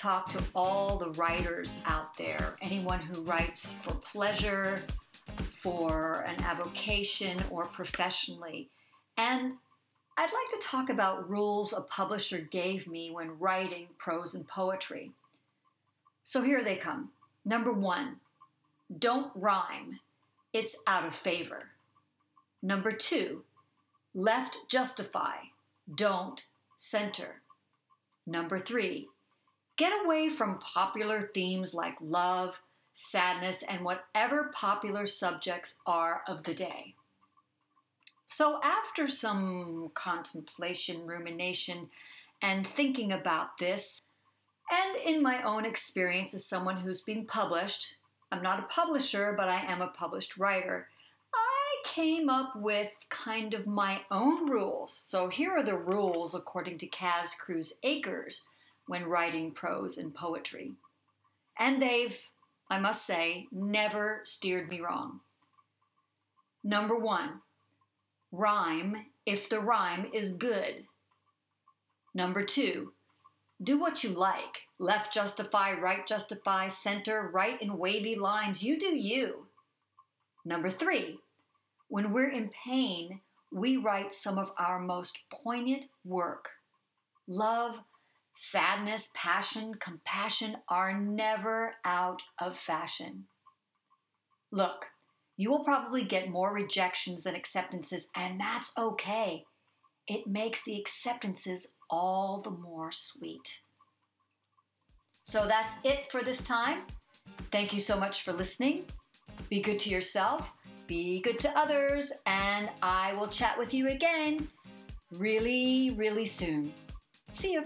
talk to all the writers out there, anyone who writes for pleasure, for an avocation, or professionally. And I'd like to talk about rules a publisher gave me when writing prose and poetry. So here they come. Number one, don't rhyme, it's out of favor. Number two, left justify, don't center. Number three, get away from popular themes like love, sadness, and whatever popular subjects are of the day. So, after some contemplation, rumination, and thinking about this, and in my own experience as someone who's being published, I'm not a publisher, but I am a published writer. I came up with kind of my own rules. So here are the rules according to Kaz Cruz Akers when writing prose and poetry. And they've, I must say, never steered me wrong. Number one, rhyme if the rhyme is good. Number two, do what you like. Left justify, right justify, center, right in wavy lines. You do you. Number three, when we're in pain, we write some of our most poignant work. Love, sadness, passion, compassion are never out of fashion. Look, you will probably get more rejections than acceptances, and that's okay. It makes the acceptances all the more sweet. So that's it for this time. Thank you so much for listening. Be good to yourself, be good to others, and I will chat with you again really, really soon. See you.